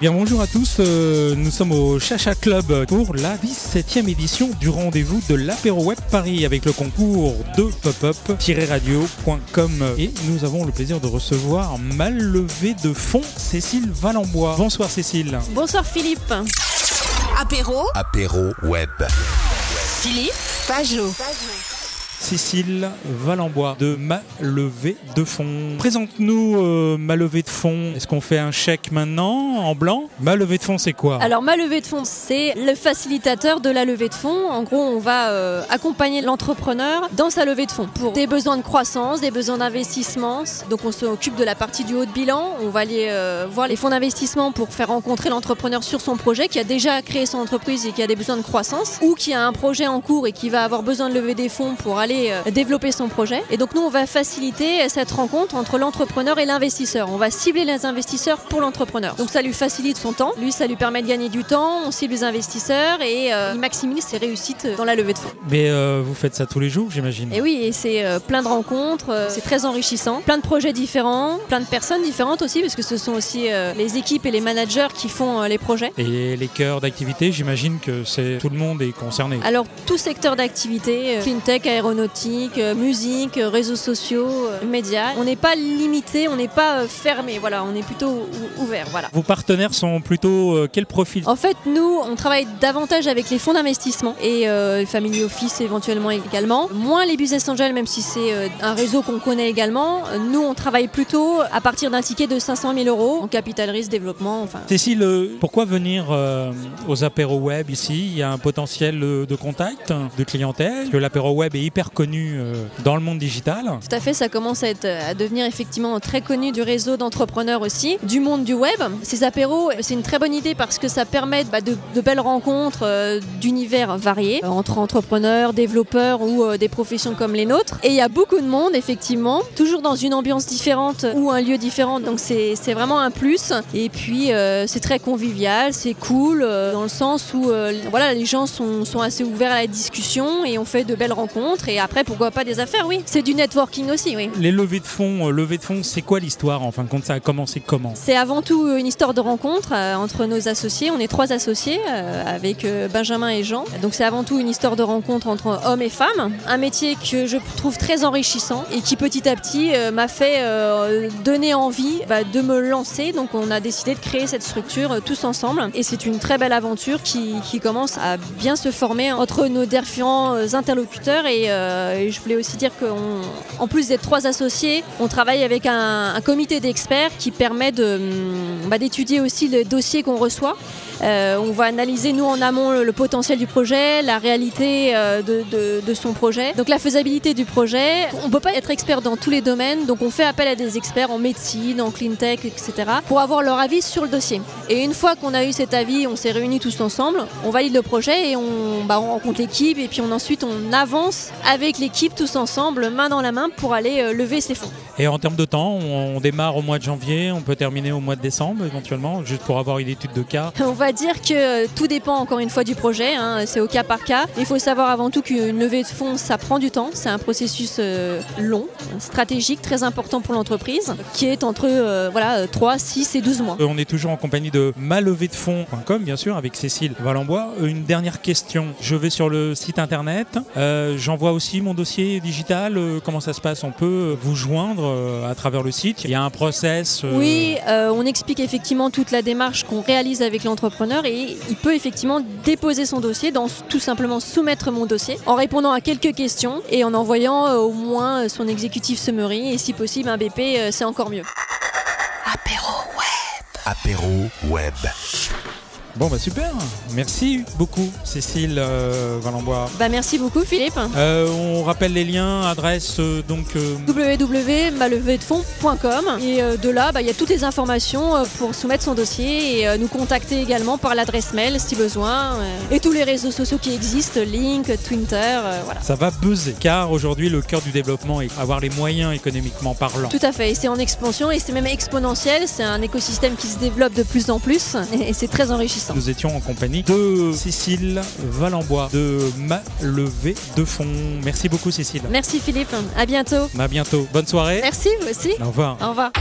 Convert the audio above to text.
Bien bonjour à tous, euh, nous sommes au Chacha Club pour la 17e édition du rendez-vous de l'apéro web Paris avec le concours de popup-radio.com et nous avons le plaisir de recevoir mal levé de fond Cécile Valenbois. Bonsoir Cécile. Bonsoir Philippe. Apéro, Apéro web. Philippe, Pajot. Cécile Valenbois de Ma Levée de Fond. Présente-nous euh, Ma Levée de Fond. Est-ce qu'on fait un chèque maintenant en blanc? Ma Levée de Fond, c'est quoi? Alors ma levée de fonds, c'est le facilitateur de la levée de fonds. En gros, on va euh, accompagner l'entrepreneur dans sa levée de fonds pour des besoins de croissance, des besoins d'investissement. Donc on s'occupe de la partie du haut de bilan. On va aller euh, voir les fonds d'investissement pour faire rencontrer l'entrepreneur sur son projet qui a déjà créé son entreprise et qui a des besoins de croissance ou qui a un projet en cours et qui va avoir besoin de lever des fonds pour aller euh, développer son projet. Et donc nous, on va faciliter cette rencontre entre l'entrepreneur et l'investisseur. On va cibler les investisseurs pour l'entrepreneur. Donc ça lui facilite son temps. Lui, ça lui permet de gagner du temps. On cible les investisseurs et euh, il maximise ses réussites dans la levée de fonds. Mais euh, vous faites ça tous les jours, j'imagine. Et oui, et c'est euh, plein de rencontres, c'est très enrichissant, plein de projets différents, plein de personnes différentes aussi, parce que ce sont aussi les équipes et les managers qui font les projets. Et les cœurs d'activité, j'imagine que c'est tout le monde est concerné. Alors, tout secteur d'activité, euh, cleantech, aéronautique, euh, musique, euh, réseaux sociaux, euh, médias, on n'est pas limité, on n'est pas fermé, voilà, on est plutôt ou- ouvert, voilà. Vos partenaires sont plutôt quel profil? En fait, nous, on travaille davantage avec les fonds d'investissement et euh, family office éventuellement également. Moins les business angels, même si c'est euh, un réseau qu'on connaît également. Nous, on travaille plutôt à partir d'un ticket de 500 000 euros en capital risque, développement, enfin. Cécile, pourquoi venir euh, aux apéros web ici? Il y a un potentiel de contact, de clientèle, que l'apéro web est hyper connu euh, dans le monde digital. Tout à fait, ça commence à, être, à devenir effectivement très connu du réseau d'entrepreneurs aussi, du monde du web. Ces apéros, c'est une très bonne idée parce que ça permet bah, de, belles rencontres euh, d'univers variés, euh, entre entrepreneurs, développeurs ou des professions comme les nôtres. Et il y a beaucoup de monde, effectivement, toujours dans une ambiance différente ou un lieu différent, donc c'est vraiment un plus. Et puis, c'est très convivial, c'est cool, dans le sens où voilà, les gens sont, sont assez ouverts à la discussion et on fait de belles rencontres. Après, pourquoi pas des affaires, oui. C'est du networking aussi, oui. Les levées de fonds, euh, levées de fonds, c'est quoi l'histoire En fin de compte, ça a commencé comment? C'est avant tout une histoire de rencontre euh, entre nos associés. On est trois associés euh, avec euh, Benjamin et Jean. Donc c'est avant tout une histoire de rencontre entre hommes et femmes. Un métier que je trouve très enrichissant et qui petit à petit euh, m'a fait euh, donner envie bah, de me lancer. Donc on a décidé de créer cette structure euh, tous ensemble. Et c'est une très belle aventure qui, qui commence à bien se former entre nos différents euh, interlocuteurs. Et, euh, et je voulais aussi dire qu'en plus d'être trois associés, on travaille avec un, comité d'experts qui permet hum, bah, d'étudier aussi le dossier qu'on reçoit. Euh, on va analyser, nous, en amont, le, potentiel du projet, la réalité euh, de, son projet, donc la faisabilité du projet. On ne peut pas être expert dans tous les domaines, donc on fait appel à des experts en médecine, en clean tech, etc., pour avoir leur avis sur le dossier. Et une fois qu'on a eu cet avis, on s'est réunis tous ensemble, on valide le projet et on, bah, on rencontre l'équipe, et puis on, ensuite on avance avec l'équipe tous ensemble, main dans la main, pour aller euh, lever ses fonds. Et en termes de temps, on, démarre au mois de janvier, on peut terminer au mois de décembre éventuellement, juste pour avoir une étude de cas. On va dire que tout dépend encore une fois du projet, hein, c'est au cas par cas. Il faut savoir avant tout qu'une levée de fonds, ça prend du temps, c'est un processus euh, long, stratégique, très important pour l'entreprise, qui est entre euh, voilà, 3, 6 et 12 mois. Euh, On est toujours en compagnie de malevédefond.com, bien sûr, avec Cécile Valenbois. Euh, Une dernière question. Je vais sur le site internet. Euh, J'envoie aussi mon dossier digital. Euh, comment ça se passe? On peut vous joindre euh, à travers le site? Il y a un process. euh, Oui, euh, on explique effectivement toute la démarche qu'on réalise avec l'entrepreneur et il peut effectivement déposer son dossier, dans tout simplement soumettre mon dossier, en répondant à quelques questions et en envoyant euh, au moins euh, son exécutif summary et si possible un BP, euh, c'est encore mieux. Apéro web. Apéro web. Bon, bah super. Merci beaucoup, Cécile euh, Valenbois. Bah, merci beaucoup Philippe. Euh, on rappelle les liens, adresse euh, donc. www.malevédefond.com et de là bah, il y a toutes les informations pour soumettre son dossier et nous contacter également par l'adresse mail si besoin et tous les réseaux sociaux qui existent, Link, Twitter, voilà. ça va buzzer. Car aujourd'hui, le cœur du développement est avoir les moyens économiquement parlant. Tout à fait, et c'est en expansion et c'est même exponentiel, c'est un écosystème qui se développe de plus en plus et c'est très enrichissant. Nous étions en compagnie de Cécile Valenbois de Ma Levée de Fond. Merci beaucoup, Cécile. Merci Philippe, à bientôt. À bientôt. Bonne soirée. Merci vous aussi. Au revoir. Au revoir.